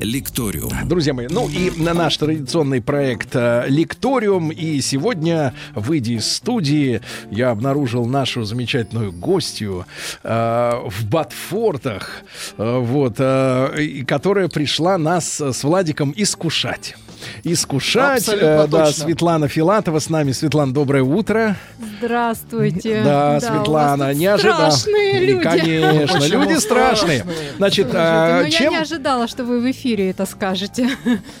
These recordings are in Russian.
Лекториум. Друзья мои, ну и на наш традиционный проект э, Лекториум. И сегодня, выйдя из студии, я обнаружил нашу замечательную гостью э, в Батфортах, э, вот, э, которая пришла нас с Владиком искушать. Искушать. Абсолютно Э, да, точно. Светлана Филатова с нами. Светлана, доброе утро. Здравствуйте. Да, у Светлана, не ожидал. Страшные люди. Конечно, Почему люди страшные. страшные? Значит, Слушайте, а, ну я чем... не ожидала, что вы в эфире это скажете.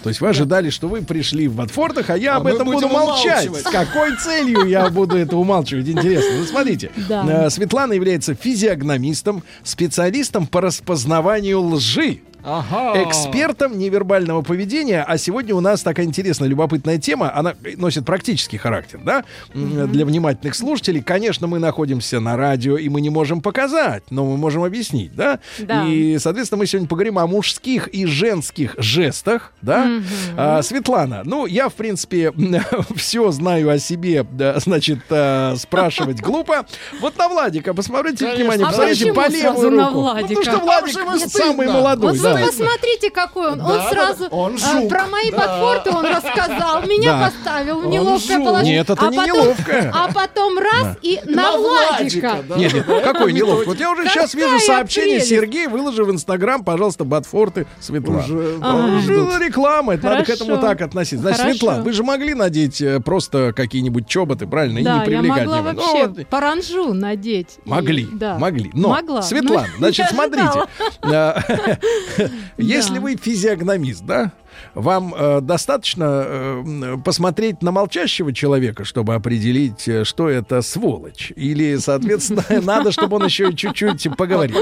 То есть вы ожидали, что вы пришли в Батфортах, а я А об этом буду молчать. С какой целью я буду это умалчивать? Интересно. Ну, смотрите. Да. Э, Светлана является физиогномистом, специалистом по распознаванию лжи. Ага. Экспертом невербального поведения, а сегодня у нас такая интересная, любопытная тема, она носит практический характер, да, М, для внимательных слушателей. Конечно, мы находимся на радио, и мы не можем показать, но мы можем объяснить, да, Да. и, соответственно, мы сегодня поговорим о мужских и женских жестах, да. А, Светлана, ну, я, в принципе, все знаю о себе, да, значит, а, спрашивать глупо. Вот на Владика, посмотрите Конечно. внимание, А посмотрите по левую на руку. Владика? потому что Владик самый молодой, Вот да. вы посмотрите, какой он. Он Да, сразу да, он а, жук. про мои Да. подфорты он рассказал, меня Да. поставил в Он неловкое жук. положение. Нет, это а не потом, неловкое. А потом раз и на, На Владика. Владика, да. Нет, нет, какой неловко. Вот я уже сейчас вижу Какая сообщение прелесть. Сергей, выложи в Инстаграм, пожалуйста, Батфорты Светлана. Уже, Ага. Уже реклама, это надо к этому так относиться. Значит. Светлана, вы же могли надеть э, просто какие-нибудь чоботы, правильно, и не Да, я привлекать могла. Ну, вообще вот, паранжу надеть. И- Могли, да. могли. Но, Могла. Светлана, но значит, смотрите. Если вы физиогномист, да, вам э, достаточно э, посмотреть на молчащего человека, чтобы определить, э, что это сволочь? Или, соответственно, надо, чтобы он еще чуть-чуть поговорил?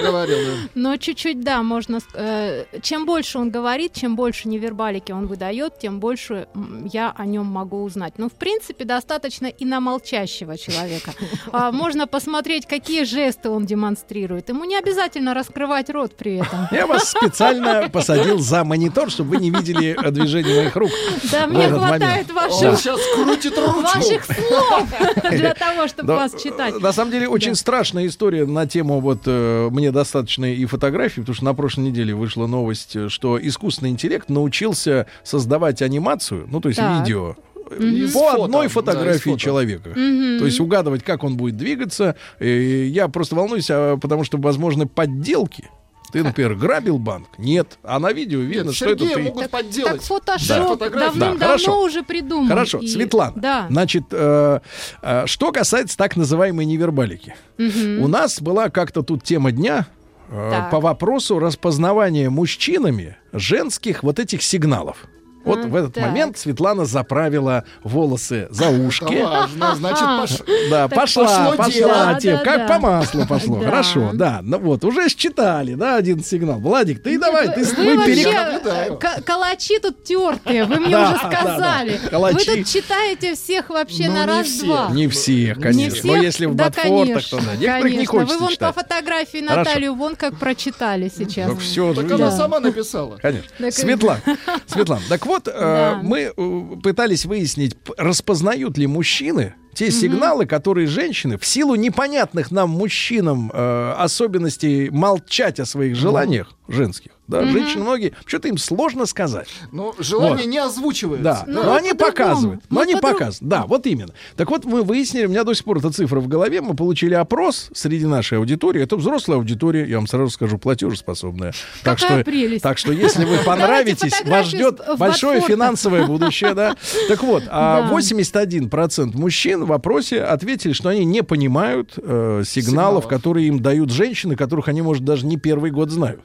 Но чуть-чуть, да, можно... э, чем больше он говорит, чем больше невербалики он выдает, тем больше я о нем могу узнать. Ну, в принципе, достаточно и на молчащего человека. А, Можно посмотреть, какие жесты он демонстрирует. Ему не обязательно раскрывать рот при этом. Я вас специально посадил за монитор, чтобы вы не видели э, движения моих рук. Да, мне хватает Он ваших сейчас крутит ручку. ваших слов для того, чтобы Да, вас читать. На самом деле очень Да. страшная история на тему вот э, мне достаточно и фотографий, потому что на прошлой неделе вышла новость, что искусственный интеллект научился создавать анимацию, ну то есть видео Из по фото, одной да, фотографии фото. человека. Мгм. То есть угадывать, как он будет двигаться. И я просто волнуюсь, а, потому что возможны подделки. Ты, например, грабил банк? Нет. А на видео видно, Нет, что это Сергея ты. могут Так подделать. фотошоп Да. Да, давным-давно хорошо. уже придуман. Хорошо, И- Светлана. Да. Значит, э, э, что касается так называемой невербалики. Мгм. У нас была как-то тут тема дня э, Так. по вопросу распознавания мужчинами женских вот этих сигналов. Вот в этот так. момент Светлана заправила волосы за ушки. Значит, А. Да, пошла, пошла, как по маслу пошло. Хорошо, да. Ну вот, уже считали, да, один сигнал. Владик, ты давай, ты, вы, вообще к- калачи тут тертые, вы мне уже сказали. Вы тут читаете всех вообще Ну, на раз-два. Не всех, Не конечно. Но если в Батфортах, то да. Некоторых не хочется Вы вон по фотографии. Наталью вон как прочитали сейчас. Так все же Так она сама написала. Конечно. Светлана, Светлана, так вот, э, Да. мы э, пытались выяснить, распознают ли мужчины те сигналы, которые женщины в силу непонятных нам мужчинам э, особенностей молчать о своих желаниях женских. Да, женщины многие, что-то им сложно сказать. Но желание Вот. не озвучивается. Да, Ну, но мы они показывают. Но Мы они по-друг- показывают. Да, вот именно. Так вот, мы выяснили, у меня до сих пор эта цифра в голове. Мы получили опрос среди нашей аудитории. Это взрослая аудитория, я вам сразу скажу, платежеспособная. Так Какая что, прелесть. так что, если вы понравитесь, вас ждет большое финансовое будущее, да. Так вот, а Да. 81% мужчин в опросе ответили, что они не понимают э, Сигналов. которые им дают женщины, которых они, может, даже не первый год знают.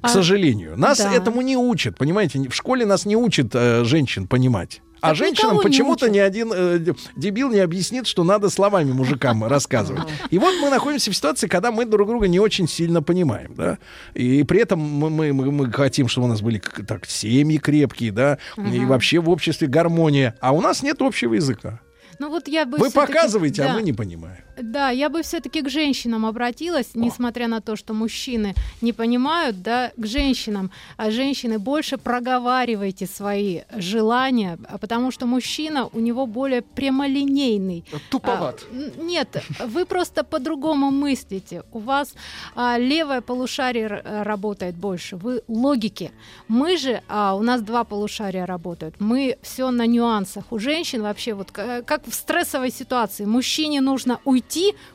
К А, сожалению. Нас да. этому не учат, понимаете? В школе нас не учат э, женщин понимать. А Так женщинам почему-то ни один э, дебил не объяснит, что надо словами мужикам рассказывать. И вот мы находимся в ситуации, когда мы друг друга не очень сильно понимаем, да. И при этом мы, мы, мы- хотим, чтобы у нас были так семьи крепкие, да, и вообще в обществе гармония. А у нас нет общего языка. Ну вот я бы Вы показываете, а да. мы не понимаем. Да, я бы все-таки к женщинам обратилась, несмотря на то, что мужчины не понимают, да, к женщинам. А женщины больше проговаривайте свои желания, а потому что мужчина у него более прямолинейный. Туповат. А, нет, вы просто по-другому мыслите. У вас а, левое полушарие э, работает больше. Вы логики. Мы же, а, у нас два полушария работают. Мы все на нюансах. У женщин вообще вот к- как в стрессовой ситуации. Мужчине нужно уйти,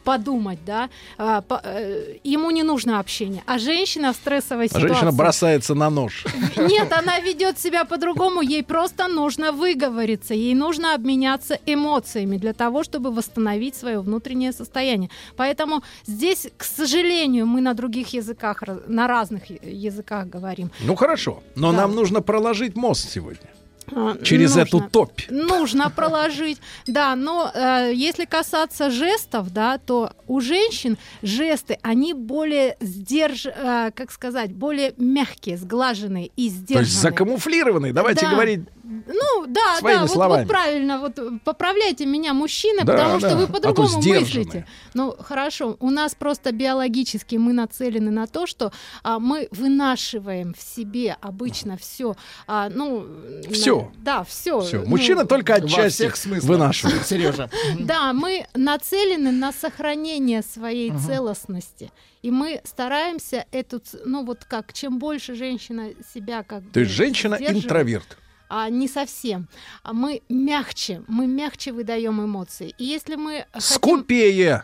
подумать, да. а, по- э, ему не нужно общение. А женщина в стрессовой А ситуации. женщина бросается на нож. Нет, она ведет себя по-другому. Ей просто нужно выговориться. Ей нужно обменяться эмоциями для того, чтобы восстановить свое внутреннее состояние. Поэтому здесь, к сожалению, мы на других языках, на разных языках говорим. Ну хорошо, но Да. нам нужно проложить мост сегодня через нужно. эту топь. Нужно проложить, да, но э, если касаться жестов, да, то у женщин жесты, они более сдерж, э, как сказать, более мягкие, сглаженные и То сдержанные. есть закамуфлированный. Давайте Да. говорить. Ну, да, да, вот, словами. вот правильно, вот э, поправляйте меня, мужчины, Да, потому да, что вы а то по-другому сдержанные. мыслите. Ну, хорошо, у нас просто биологически мы нацелены на то, что а, мы вынашиваем в себе обычно все, а, ну... Всё. На- да, все. Все. Мужчина только Во отчасти вынашивает. Сережа. Да, мы нацелены на сохранение своей целостности. И мы стараемся эту, ну вот как, чем больше женщина себя как То есть женщина интроверт. а не совсем. А мы мягче, мы мягче выдаем эмоции. И если мы хотим Скупее.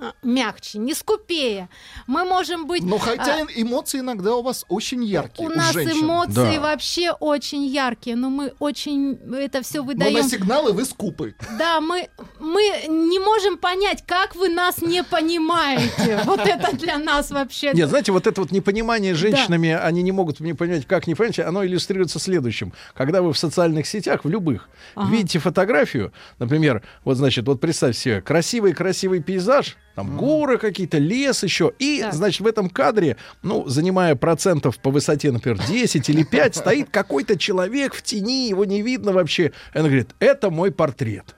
А, мягче, не скупее, мы можем быть. Но а, хотя эмоции иногда у вас очень яркие. у у нас женщин. эмоции Да. вообще очень яркие, но мы очень это все Но выдаем. на сигналы вы скупы. Да, мы, мы не можем понять, как вы нас не понимаете. Вот это для нас вообще. Нет, знаете, вот это вот непонимание женщинами, они не могут не понять, как не понять, оно иллюстрируется следующим. Когда вы в социальных сетях, в любых, Ага. видите фотографию, например, вот, значит, вот представь себе, красивый-красивый пейзаж, там горы какие-то, лес еще, и, Так. значит, в этом кадре, ну, занимая процентов по высоте, например, 10 или 5, стоит какой-то человек в тени, его не видно вообще. И она говорит, это мой портрет.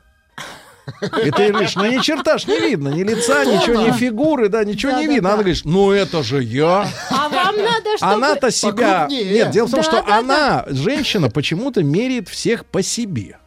И ты говоришь, ну ни черта ж не видно, ни лица, ничего, ни фигуры, да, ничего не Да-да-да. видно. Она говорит, ну это же я. А вам надо, чтобы... Она-то себя... покрупнее. Нет, дело в том, Да, что да, она, женщина, почему-то меряет всех по себе.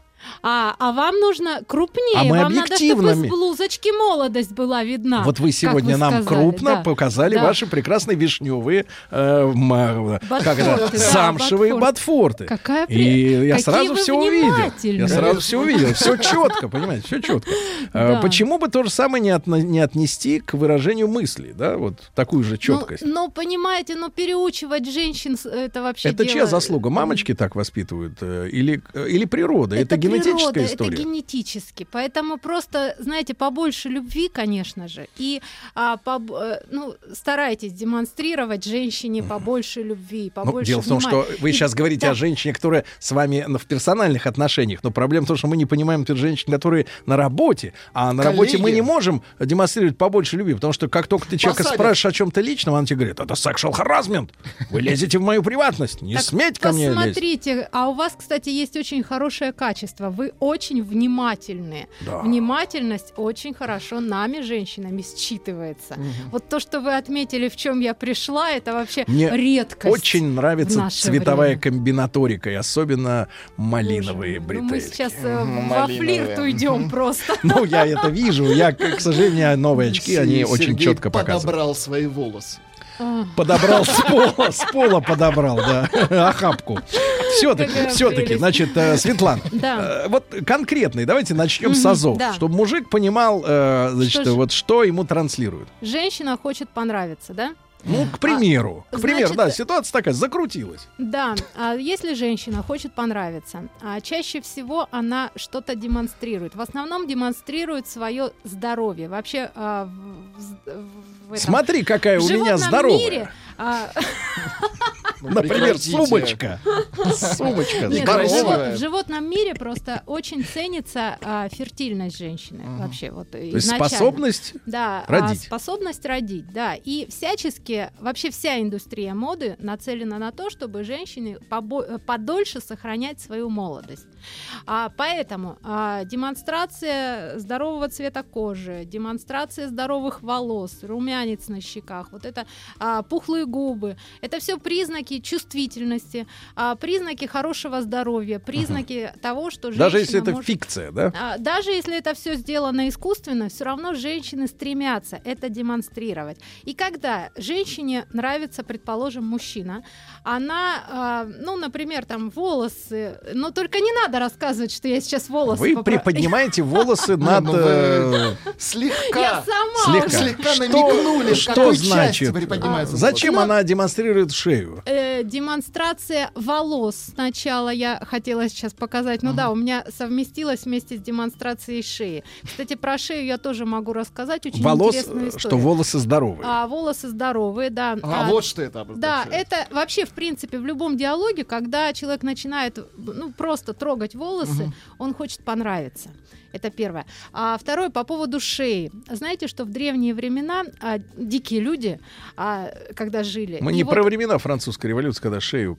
А, а вам нужно крупнее. А мы вам надо, чтобы из блузочки молодость была видна. вот вы сегодня вы нам сказали, крупно да. показали Да. ваши прекрасные вишневые э, ма- как это, Ботфорты, да, замшевые ботфорты. ботфорты. Какая при- И я какие сразу все увидел. Я сразу все увидел. Все четко, понимаете, все четко. Да. Почему бы то же самое не, отно- не отнести к выражению мысли, да, вот такую же четкость? Ну, ну, понимаете, ну переучивать женщин с- это вообще Это чья дело- заслуга? Мамочки так воспитывают? э, Или, э, или природа? Это, генетическая природа, история? Это генетически. Поэтому просто, знаете, побольше любви, конечно же. И а, поб- э, ну, старайтесь демонстрировать женщине побольше любви, Ну, побольше дело в том, что внимания. вы И- сейчас говорите да. о женщине, которая с вами ну, в персональных отношениях, но проблема в том, что мы не понимаем тех женщин, которые на работе, а на работе мы Коллеги. не можем демонстрировать побольше любви, потому что как только ты человека Посадят. спрашиваешь о чем-то личном, он тебе говорит, это sexual harassment, вы лезете в мою приватность, не Так сметь ко мне лезть. Посмотрите, а у вас, кстати, есть очень хорошее качество. Вы очень внимательные. Да. Внимательность очень хорошо нами, женщинами, считывается. Вот то, что вы отметили, в чем я пришла, это вообще Мне редкость. Очень в нравится наше цветовая время. комбинаторика, и особенно малиновые Боже мой, ну мы бретельки. сейчас э, во флирт уйдем просто. Ну, я это вижу. Я, к сожалению, новые очки, они очень четко показывают. подобрал свои волосы. Подобрал с пола, с пола подобрал, да, охапку. Все-таки, все-таки, значит, э, Светлана, Да. э, вот конкретный, давайте начнем с азов, да. чтобы мужик понимал, э, значит, Что вот что ему транслируют. Женщина хочет понравиться, да? Ну, к примеру, к примеру, значит, да, ситуация такая, закрутилась. Да, а если женщина хочет понравиться, а чаще всего она что-то демонстрирует. В основном демонстрирует свое здоровье. Вообще а, в, в- этом- Смотри, какая у меня здоровая. мире, а, Например, Прекратите. сумочка. Сумочка. Нет, в, животном мире просто очень ценится а, фертильность женщины вообще вот То есть изначально. способность Да, а, родить. способность родить, да. И всячески, вообще вся индустрия моды нацелена на то, чтобы женщины э, подольше сохранять свою молодость. А, поэтому а, демонстрация здорового цвета кожи, демонстрация здоровых волос, румянец на щеках, вот это а, пухлые губы, это все признаки чувствительности, а, признаки хорошего здоровья, признаки того, что женщина Даже если это может- фикция, да? а, Даже если это все сделано искусственно, все равно женщины стремятся это демонстрировать. И когда женщине нравится, предположим, мужчина, она, а, ну, например, там волосы, но только не надо рассказывать, что я сейчас волосы Вы попро- приподнимаете волосы над... ну э, Слегка. Я сама Слегка. намекнули, что значит? Зачем Ну, она демонстрирует шею? Э, демонстрация волос сначала я хотела сейчас показать. Ну да, у меня совместилось вместе с демонстрацией шеи. Кстати, про шею я тоже могу рассказать. Очень Волос, интересную э, историю. что волосы здоровые. А, волосы здоровые, да. А, А, вот что это Да, это вообще, в принципе, в любом диалоге, когда человек начинает, ну, просто трогать волосы, он хочет понравиться. Это первое. А второе, по поводу шеи. Знаете, что в древние времена а, дикие люди, а, когда жили... Мы и не вот- про времена французской революции, когда шею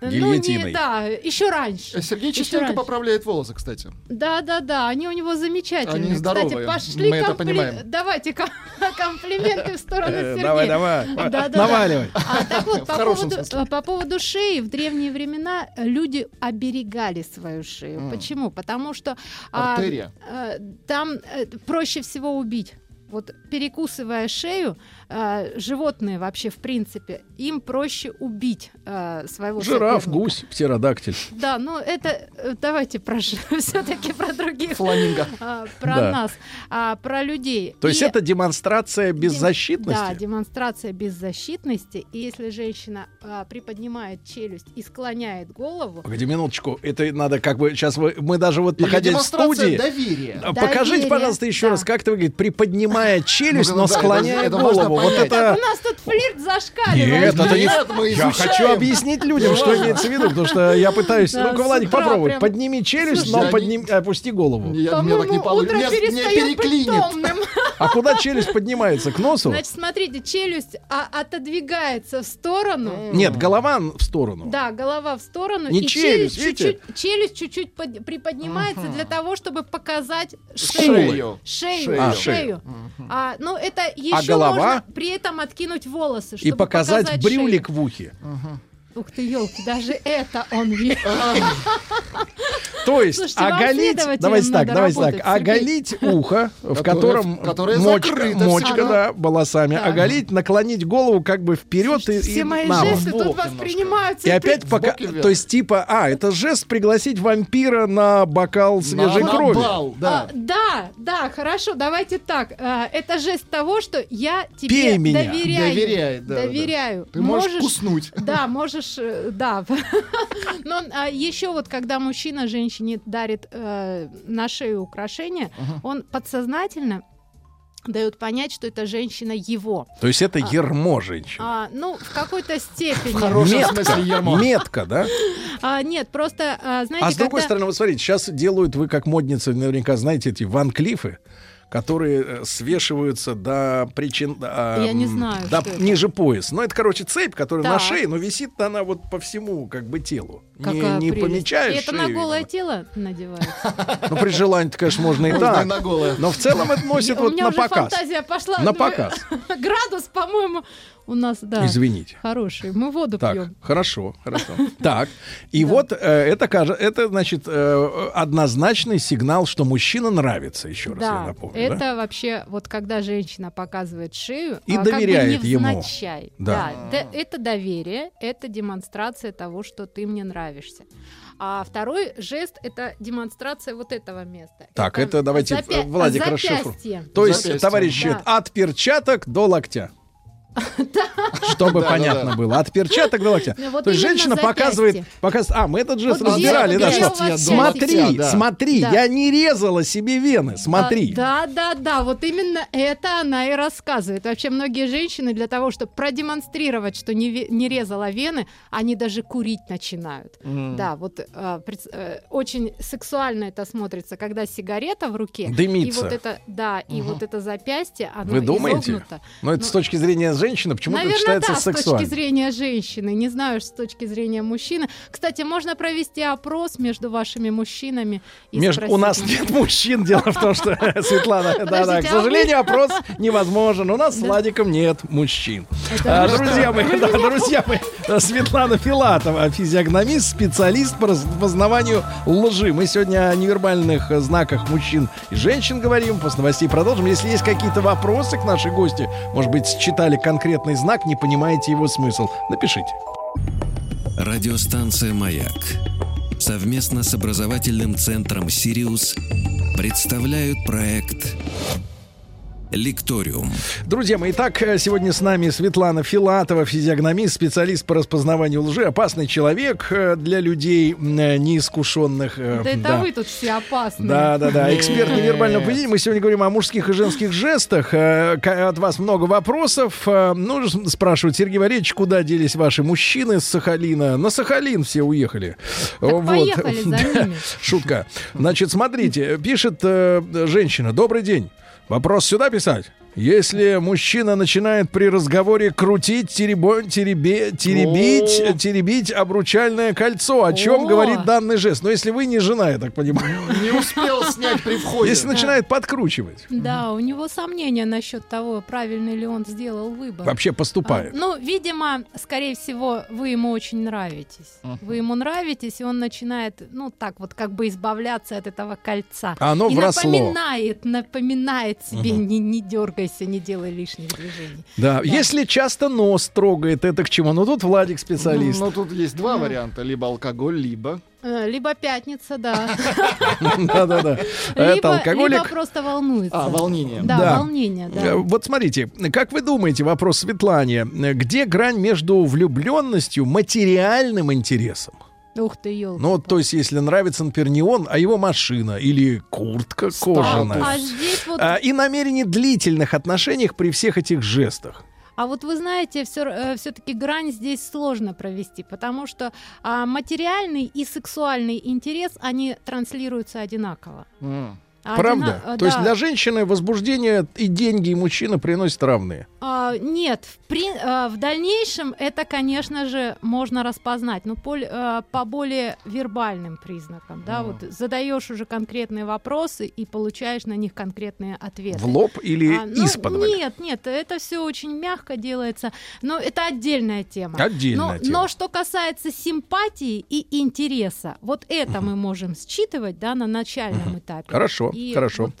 Ну, гильотиной. не, да, еще раньше. Сергей частенько раньше. поправляет волосы, кстати. Да, да, да, они у него замечательные. Они здоровые, Кстати, пошли мы это компли- понимаем. Давайте ком- комплименты в сторону Э, Сергея. Давай, давай, Да, да, да. наваливай. А так вот, по поводу, по поводу шеи, в древние времена люди оберегали свою шею. М. Почему? Потому что а, э, там э, проще всего убить. Вот перекусывая шею, э, животные вообще, в принципе, им проще убить э, своего Жираф, соперника. гусь, птеродактиль. Да, ну это э, давайте про все-таки про других, Фламинго. а, про Да. нас, а, про людей. То есть это демонстрация Дем- беззащитности? Да, демонстрация беззащитности. И если женщина а, приподнимает челюсть и склоняет голову, Погоди минуточку, это надо как бы сейчас мы даже вот Или находясь в демонстрация студии. доверия. Покажите, Доверие, пожалуйста, еще да. раз, как это выглядит, приподнимая челюсть, Ну, но склоняя это- голову. Вот это. у нас тут флирт зашкаливает. Нет, это не... Я хочу объяснить людям, что имеется в виду, потому что я пытаюсь... Ну-ка, Владик, попробуй. Подними челюсть, но подними, опусти голову. Я, мне так не получится. Меня, переклинит. А куда челюсть поднимается? К носу? Значит, смотрите, челюсть а, отодвигается в сторону. Нет, голова в сторону. Да, голова в сторону. Не и челюсть, видите? чуть-чуть, челюсть чуть-чуть под- приподнимается для того, чтобы показать шею. Шею. Шею. А, шею. А, ну, это еще голова? При этом откинуть волосы, И чтобы показать, показать брюлик шею. в ухе. Ух ты, елки, даже это он видит. То есть Слушайте, оголить, давайте так, давайте так, оголить ухо, в котором мочка, мочка, да, волосами, оголить, наклонить голову как бы вперед и, Все и мои жесты тут воспринимаются. И опять пока, то есть типа, а, это жест пригласить вампира на бокал свежей крови. да. А, да, да, хорошо, давайте так. А, это жест того, что я тебе доверяю. Доверяю. Ты можешь куснуть. Да, можешь, э, да. Но еще вот, когда мужчина женщине дарит э, на шею украшения, он подсознательно дает понять, что эта женщина его. То есть это ермо женщины. А, ну, в какой-то степени. В хорошем Метка, смысле ермо. метка, да? А, нет, просто, а, знаете, А с другой когда- стороны, вот смотрите, сейчас делают, вы как модницы наверняка знаете эти Ван Клифы, которые э, свешиваются до причин... а, Я не знаю, до что это. ниже пояс. Ну, это, короче, цепь, которая на Так. шее, но висит она вот по всему как бы телу. Не, Какая не прелесть. помечаешь И это на шею голое именно. тело надевается. Ну, при желании конечно, можно и так. на голое. Но в целом это носит У вот меня на уже показ. фантазия пошла. На показ. Градус, по-моему, у нас, да, Извините. хороший. Мы воду Так, пьем. хорошо, хорошо. Так, и вот э, это, это, значит, э, однозначный сигнал, что мужчина нравится, еще раз я Да, напомню. это вообще вот когда женщина показывает шею И а, доверяет ему. невзначай. Да. Это доверие, это демонстрация того, что ты мне нравишься. А второй жест это демонстрация вот этого места. Так, это давайте, запя- Владик, запястье. расшифруй. То есть, товарищи, Да. от перчаток до локтя. Чтобы понятно было. От перчаток до локтя. Ну, То есть женщина показывает, показывает. А, мы этот жест Вот разбирали, да, что смотри, смотри, я не резала себе вены, смотри. А, да, да, да, вот именно это она и рассказывает. Вообще многие женщины для того, чтобы продемонстрировать, что не, резала вены, они даже курить начинают. Да, вот э, э, очень сексуально это смотрится, когда сигарета в руке. Дымится. И вот это, да, и вот это запястье, оно Вы думаете? Но это Ну, с точки зрения женщины, почему-то это Наверное, считается да, с точки зрения женщины. Не знаю, с точки зрения мужчины. Кстати, можно провести опрос между вашими мужчинами. И Меж- спросить У нас нет мужчин, дело в том, что Светлана, да, да, к а сожалению, опрос невозможен. У нас с Владиком нет мужчин. А, Друзья мои, друзья мои, Светлана Филатова, физиогномист, специалист по распознаванию лжи. Мы сегодня о невербальных знаках мужчин и женщин говорим. После новостей продолжим. Если есть какие-то вопросы к нашей гости, может быть, считали конкретный знак, не понимаете его смысл, напишите. Радиостанция «Маяк» совместно с образовательным центром «Сириус» представляют проект «Лекториум». Друзья мои, итак, э, сегодня с нами Светлана Филатова, физиогномист, специалист по распознаванию лжи, опасный человек э, для людей э, неискушенных. э, Да это да. вы тут все опасные. Да, да, да. Эксперт невербального поведения. Мы сегодня говорим о мужских и женских жестах. От вас много вопросов. Ну, спрашивают, Сергей Валерьевич, куда делись ваши мужчины с Сахалина? На Сахалин все уехали. Так поехали за Да, ними. Шутка. Значит, смотрите, пишет женщина. Добрый день. Вопрос сюда писать? Если мужчина начинает при разговоре крутить, теребо- теребе- теребить, О. теребить обручальное кольцо, о чем О. говорит данный жест? Но если вы не жена, я так понимаю. Не успел снять при входе. Если начинает подкручивать, Да, у него сомнения насчет того, правильный ли он сделал выбор. вообще А, поступает. Ну, видимо, скорее всего, вы ему очень нравитесь. Вы ему нравитесь, и он начинает, ну, так вот, как бы избавляться от этого кольца. Оно и вросло. напоминает, напоминает себе, не, не дергайся, не делай лишних движений. Да, если часто нос трогает, это к чему? Ну тут Владик специалист. Ну, тут есть два варианта. Либо алкоголь, либо... Э, Либо пятница, да. Да-да-да. Это алкоголик. либо просто волнуется. А, волнение. Да, Да. волнение, Э, да. Вот смотрите, как вы думаете, вопрос Светлане, э, где грань между влюбленностью, материальным интересом? Ух ты, елки. Ну, то есть, если нравится, например, не он, а его машина или куртка кожаная. а здесь вот А, и намерение длительных отношениях при всех этих жестах. А вот вы знаете, все, все-таки грань здесь сложно провести, потому что а, материальный и сексуальный интерес, они транслируются одинаково. М. А Правда? одина- То есть да. для женщины возбуждение и деньги, и мужчина приносят равные. А, нет, в, при- а, в дальнейшем это, конечно же, можно распознать, но по, по более вербальным признакам. Да, вот задаешь уже конкретные вопросы и получаешь на них конкретные ответы. В лоб или А, ну, исподволь? Нет, нет, это все очень мягко делается. Но это отдельная тема. Отдельная но, тема. но что касается симпатии и интереса, вот это мы можем считывать да, на начальном этапе. Хорошо, И хорошо. вот,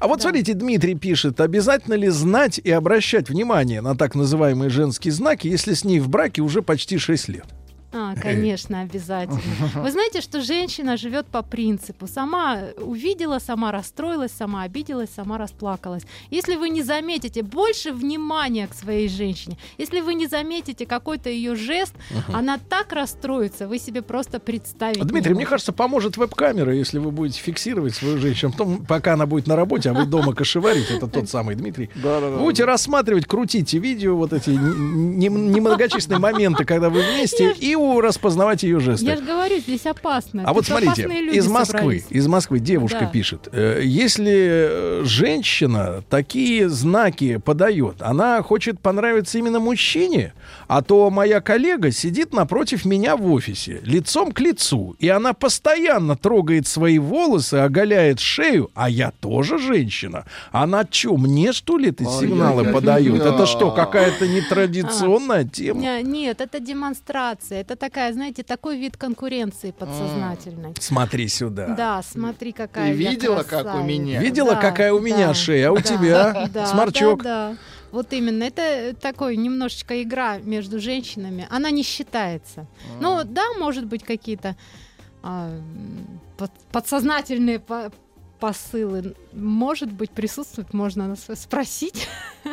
А вот да. смотрите, Дмитрий пишет, обязательно ли знать и обращать внимание на так называемые женские знаки, если с ней в браке уже почти 6 лет? А, конечно, обязательно. Вы знаете, что женщина живет по принципу. Сама увидела, сама расстроилась, сама обиделась, сама расплакалась. Если вы не заметите больше внимания к своей женщине, если вы не заметите какой-то ее жест, она так расстроится, вы себе просто представить. не Дмитрий, мне можете. кажется, поможет веб-камера, если вы будете фиксировать свою женщину. Потом, пока она будет на работе, а вы дома кошеварите, это тот самый Дмитрий. Да-да-да. Будете рассматривать, крутите видео, вот эти немногочисленные моменты, когда вы вместе, и распознавать ее жесты. Я же говорю, здесь опасно. А вот Тут смотрите, опасные люди из Москвы, собрались. из Москвы девушка Да. пишет, э, если э, женщина такие знаки подает, она хочет понравиться именно мужчине, а то моя коллега сидит напротив меня в офисе, лицом к лицу, и она постоянно трогает свои волосы, оголяет шею, а я тоже женщина. Она что, мне что ли эти сигналы подает? Это что, какая-то нетрадиционная тема? Не- Нет, это демонстрация. Это такая, знаете, такой вид конкуренции подсознательной. Смотри сюда. Да, смотри, какая Ты видела, как у меня? Видела, какая у меня шея, а у тебя сморчок? Вот именно. Это такой немножечко игра между женщинами. Она не считается. Ну, да, может быть, какие-то а, под- подсознательные по- посылы. Может быть, присутствуют, можно нас спросить.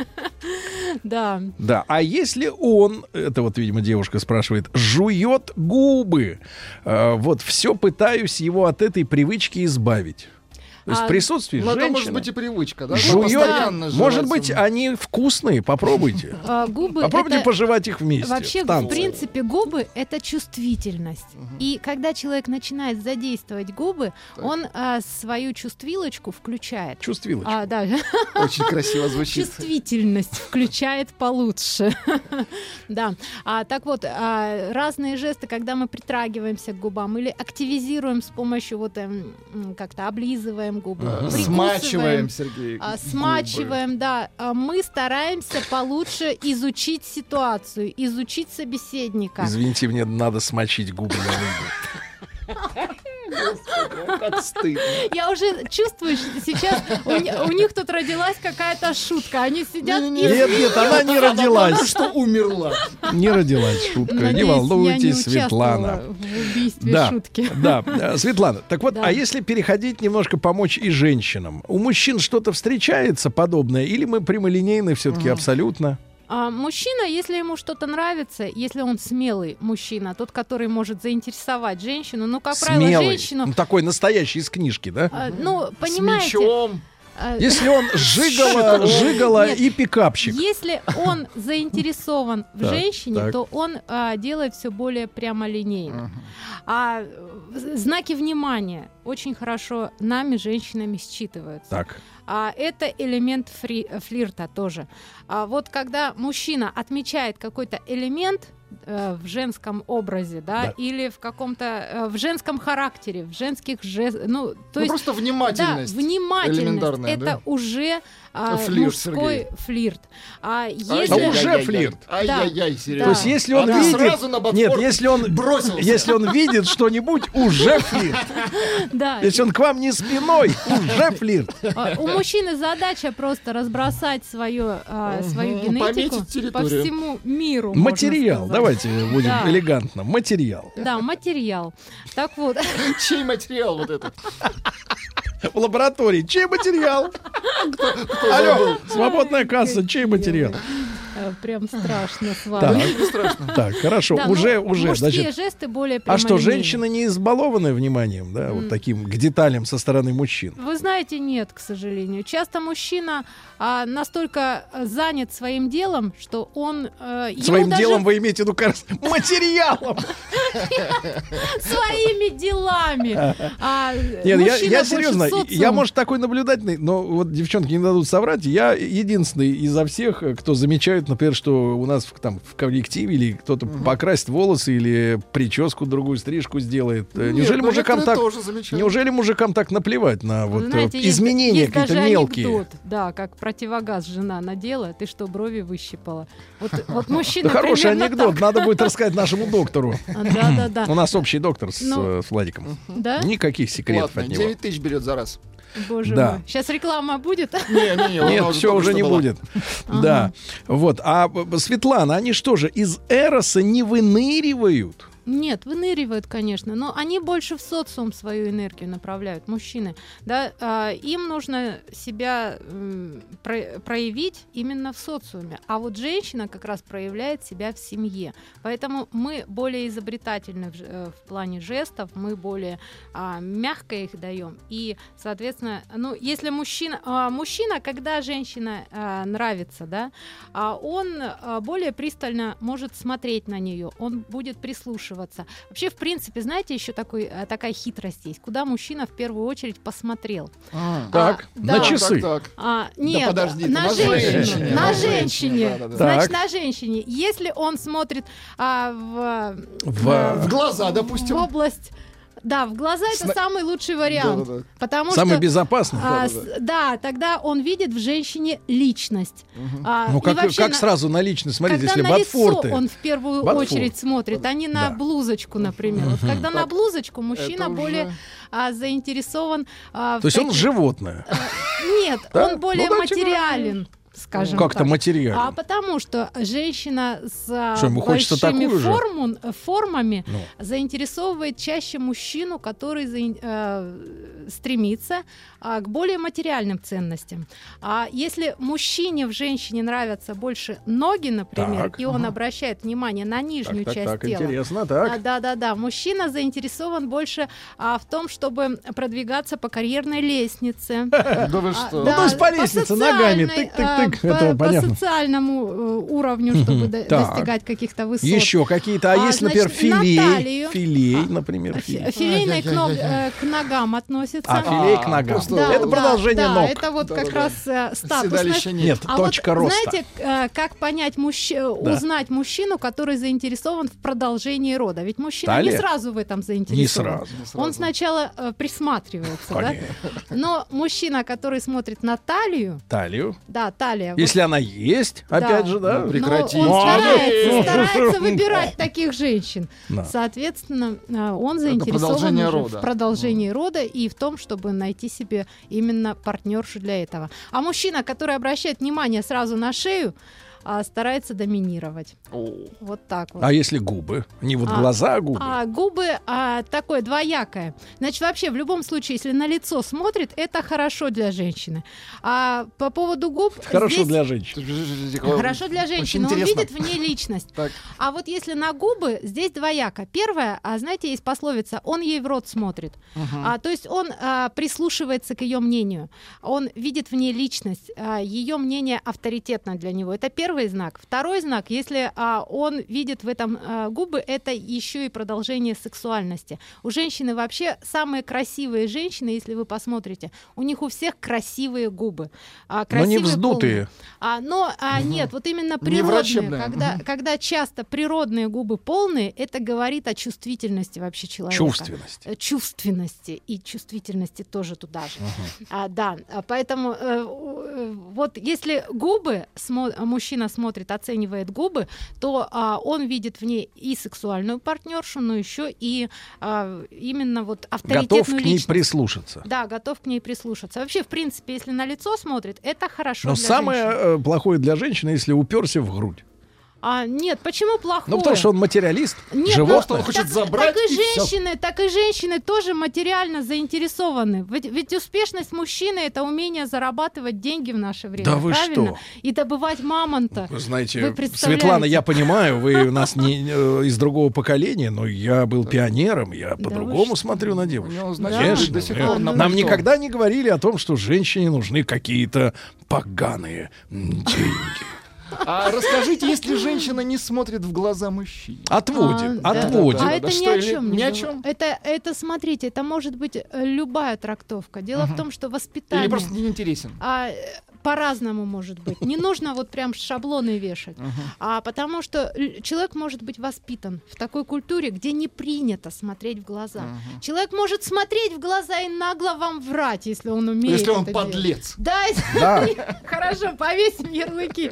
Да. Да, а если он, это вот, видимо, девушка спрашивает, жует губы, э, вот все пытаюсь его от этой привычки избавить. То есть А, в присутствии Ну, это может женщины быть и привычка, да? жует, может быть, они вкусные, попробуйте. А, губы Попробуйте это- пожевать их вместе. Вообще, в в принципе, губы это чувствительность. И когда человек начинает задействовать губы, он а, свою чувствилочку включает. Чувствилочку. А, да, Очень красиво звучит. чувствительность включает получше. да. А, так вот, а, разные жесты, когда мы притрагиваемся к губам или активизируем с помощью вот эм, как-то облизываем губы, Ага. Смачиваем, Сергей. а, губы. смачиваем, да. А Мы стараемся получше изучить ситуацию, изучить собеседника. Извините, мне надо смочить губы на выйду. Как стыдно. Я уже чувствую, что сейчас у, у них тут родилась какая-то шутка. Они сидят Не-не-не. и Нет, нет, она не Она родилась. что умерла. Не родилась шутка. Не Надеюсь, я волнуйтесь, не Светлана. в убийстве Да, шутки. да, э, Светлана, так вот, Да. а если переходить немножко помочь и женщинам? У мужчин что-то встречается подобное, или мы прямолинейны все-таки абсолютно? А мужчина, если ему что-то нравится, если он смелый мужчина, тот, который может заинтересовать женщину, ну, как правило, Смелый. женщину... Ну, такой настоящий из книжки, да? а, ну, С понимаете, мечом. а, Если он жигала, жигала Нет. и пикапщик. Если он заинтересован в женщине, так. то он а, делает все более прямолинейно. А э, знаки внимания очень хорошо нами, женщинами, считываются. Так, А это элемент фри- флирта тоже. А вот когда мужчина отмечает какой-то элемент э, в женском образе, да, Да. или в каком-то э, в женском характере, в женских жестах, ну, то Ну, есть просто да, внимательность. внимательность. элементарная, Это да? уже а, Флирт, мужской Сергей. флирт. А если Ай-яй-яй. уже флирт. Ай-яй-яй, Да. Серега. то есть если он А видит... сразу на Нет, если он... бросился. Если он видит что-нибудь, уже флирт. да, Если он к вам не спиной, уже флирт. а, у мужчины задача просто разбросать свою, а, свою генетику по всему миру. Материал, сказать. Давайте будем Да. элегантно. Материал. Да, материал. Так вот, Чей материал вот этот? В лаборатории. Чей материал? Алло, свободная касса, чей материал? Э, прям страшно с Так, вами. Не страшно. так, хорошо, Да, ну, уже, уже, мужские значит. жесты более А что, женщины не избалованы вниманием, да, вот таким к деталям со стороны мужчин? Вы знаете, нет, к сожалению. Часто мужчина а, настолько занят своим делом, что он ему Своим даже делом вы имеете в виду, кажется, материалом. своими делами. А, Нет, я, серьезно, я, может, такой наблюдательный, но вот девчонки не дадут соврать. Я единственный изо всех, э, кто замечает, например, что у нас в, там в коллективе или кто-то покрасит волосы или прическу другую, стрижку сделает. Э, Нет, Неужели ну, мужикам так... Неужели мужикам так наплевать на вот э, знаете, есть- изменения есть какие-то даже мелкие? анекдот, да, как противогаз жена надела, ты что, брови выщипала? Вот, вот мужчина хороший анекдот, надо будет рассказать нашему доктору. Да, да, да. У нас общий доктор с, Ну, э, Владиком. Да? Никаких секретов от него. 9 тысяч берет за раз. Боже Да. мой. Сейчас реклама будет? Не-не-не, она Нет, уже все уже не была. будет. Ага. Да. Вот. А Светлана, они что же, из Эроса не выныривают? Нет, выныривают, конечно, но они больше в социум свою энергию направляют, мужчины. Да, а, им нужно себя м, про- проявить именно в социуме, а вот женщина как раз проявляет себя в семье. Поэтому мы более изобретательны в, э, в плане жестов, мы более а, мягко их даем. И, соответственно, ну, если мужчина, а, мужчина, когда женщина а, нравится, да, а он а, более пристально может смотреть на нее, он будет прислушиваться. Вообще, в принципе, знаете, еще такой, а, такая хитрость есть, куда мужчина в первую очередь посмотрел. А, Так, А, на да. часы. Так, так. А, нет, подожди, ты на, на женщине. женщине, На на женщине. женщине, да-да-да. Значит, Так. на женщине. Если он смотрит а, в, В- В глаза, допустим. в область... Да, в глаза это Сна- самый лучший вариант. Да-да-да. Потому Самый что... безопасный. а, Да-да-да. с- да, тогда он видит в женщине личность. А, Ну как, вообще как на- сразу на личность? Смотрите, когда если на лицо ботфорты. он в первую Ботфорд. очередь смотрит, а не на Да. блузочку, например. Вот когда на Так, блузочку мужчина Это более уже- а, заинтересован. а, То есть он таких- животное. Нет, Да? он более материален. Скажем Как-то так. материально. А потому что женщина с а, Что, большими форму- э, формами Ну. заинтересовывает чаще мужчину, который заин- э, стремится а, к более материальным ценностям. А если мужчине в женщине нравятся больше ноги, например, Так, и он ага. обращает внимание на нижнюю Так, так, часть так, тела, интересно, а, так. да, да, да. Мужчина заинтересован больше а, в том, чтобы продвигаться по карьерной лестнице. Да вы А, что? да, то есть по лестнице ногами, тык-тык-тык, а, это по, социальному э, уровню, чтобы до- Так. достигать каких-то высот. Еще какие-то, а, А, есть, например, филей, филей, А, например, Фи- филей. Филейной э, к ногам относится. А, филей к А, ногам. просто- Да, это да, продолжение да, ног. Это вот как Да-да-да. раз э, статусность. Седалище нет. Нет, А точка вот, роста. знаете, э, как понять мужч... э, Да. узнать мужчину, который заинтересован в продолжении рода? Ведь мужчина не Талия? сразу в этом Не заинтересован. сразу. Не Он сразу. сначала э, присматривается, да? Но мужчина, который смотрит на талию, Талию. да, талия. вот, Если она есть, Да. опять же, да. Но прекрати. он старается, старается выбирать таких женщин. Да. Соответственно, э, он заинтересован в продолжении рода и в том, чтобы найти себе именно партнершу для этого. А мужчина, который обращает внимание сразу на шею, а, старается доминировать. О, Вот так вот. А если губы? Не вот А, глаза, а губы. А губы а, такое двоякое. Значит, вообще, в любом случае, если на лицо смотрит, это хорошо для женщины. А по поводу губ... Хорошо здесь- для женщин. Хорошо для женщины. Он видит в ней личность. Так. А вот если на губы, здесь двояко. Первое, а знаете, есть пословица, он ей в рот смотрит. Мгм. А, то есть он а, прислушивается к ее мнению. Он видит в ней личность. а, ее мнение авторитетно для него. Это первый знак. Второй знак, если а, он видит в этом а, губы, это еще и продолжение сексуальности. У женщины вообще самые красивые женщины, если вы посмотрите, у них у всех красивые губы. А, Но не красивые, вздутые. а, но а, нет, вот именно природные, когда, когда часто природные губы полные, это говорит о чувствительности вообще человека. Чувственность. Э, Чувственности и чувствительности тоже туда же. А, да, а, поэтому э, э, вот если губы смо- мужчина смотрит, оценивает губы, то а, он видит в ней и сексуальную партнершу, но еще и а, именно вот авторитетную Готов к ней личность. прислушаться. Да, готов к ней прислушаться. Вообще, в принципе, если на лицо смотрит, это хорошо. Но самое женщины. э, плохое для женщины, если уперся в грудь. А, нет, почему плохое? Ну, потому что он материалист, Нет, ну, животное. он хочет так, забрать, так и, и женщины, так и женщины тоже материально заинтересованы. Ведь, ведь успешность мужчины это умение зарабатывать деньги в наше время. Да вы правильно? что? И добывать мамонта. Вы знаете, Вы представляете? Светлана, я понимаю, вы у нас не э, из другого поколения, но я был пионером, я по-другому смотрю на девушек. значит, Конечно, пор на нам никогда не говорили о том, что женщине нужны какие-то поганые деньги. А расскажите, если женщина не смотрит в глаза мужчине? Отводим, А, да. отводим. А Да, это да ни что, о или чем. ни о чем? Это, это, смотрите, это может быть э, любая трактовка. Дело в том, что воспитание... Или просто не интересен? А, по-разному может быть. Не нужно вот прям шаблоны вешать. А потому что человек может быть воспитан в такой культуре, где не принято смотреть в глаза. Человек может смотреть в глаза и нагло вам врать, если он умеет. Если он это делать. подлец. Да, Да. хорошо, повесим ярлыки.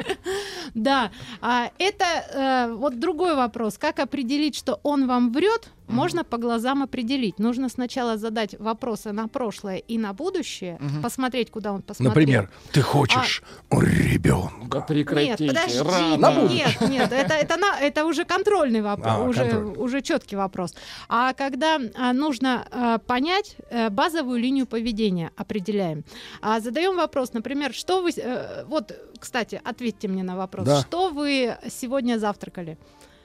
Да, а, это э, вот другой вопрос. Как определить, что он вам врет? Можно по глазам определить. Нужно сначала задать вопросы на прошлое и на будущее, посмотреть, куда он посмотрел. Например, ты хочешь Да ребенка. прекратите. Нет, подождите, рано. На будущее. нет, нет, это, это, на- это уже контрольный вопрос, А, уже, контрольный. уже четкий вопрос. А когда а, нужно а, понять э, базовую линию поведения, определяем. А, задаем вопрос, например, что вы, э, вот, кстати, ответьте мне на вопрос, Да. что вы сегодня завтракали?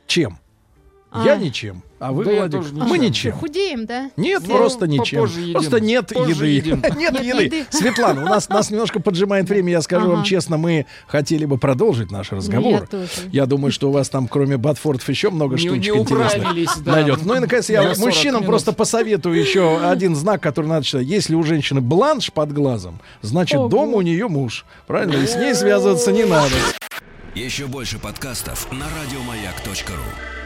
Чем? А. Я ничем. А вы, Да Владик? тоже Мы ничем. ничем. Худеем, да? Нет, Ну, просто ничем. попозже едим. Просто нет Позже еды. едим. Нет, Нет еды. еды. Светлана, у нас, нас немножко поджимает время. Я скажу вам Ага. честно, мы хотели бы продолжить наш разговор. Я тоже. Я думаю, что у вас там, кроме Батфордов, еще много Не- штучек не интересных да. найдет. Ну и, наконец, я 40 мужчинам минут. просто посоветую еще один знак, который надо читать. Если у женщины бланш под глазом, значит, Ого. дома у нее муж. Правильно? И с ней связываться не надо. Еще больше подкастов на радиомаяк.ру.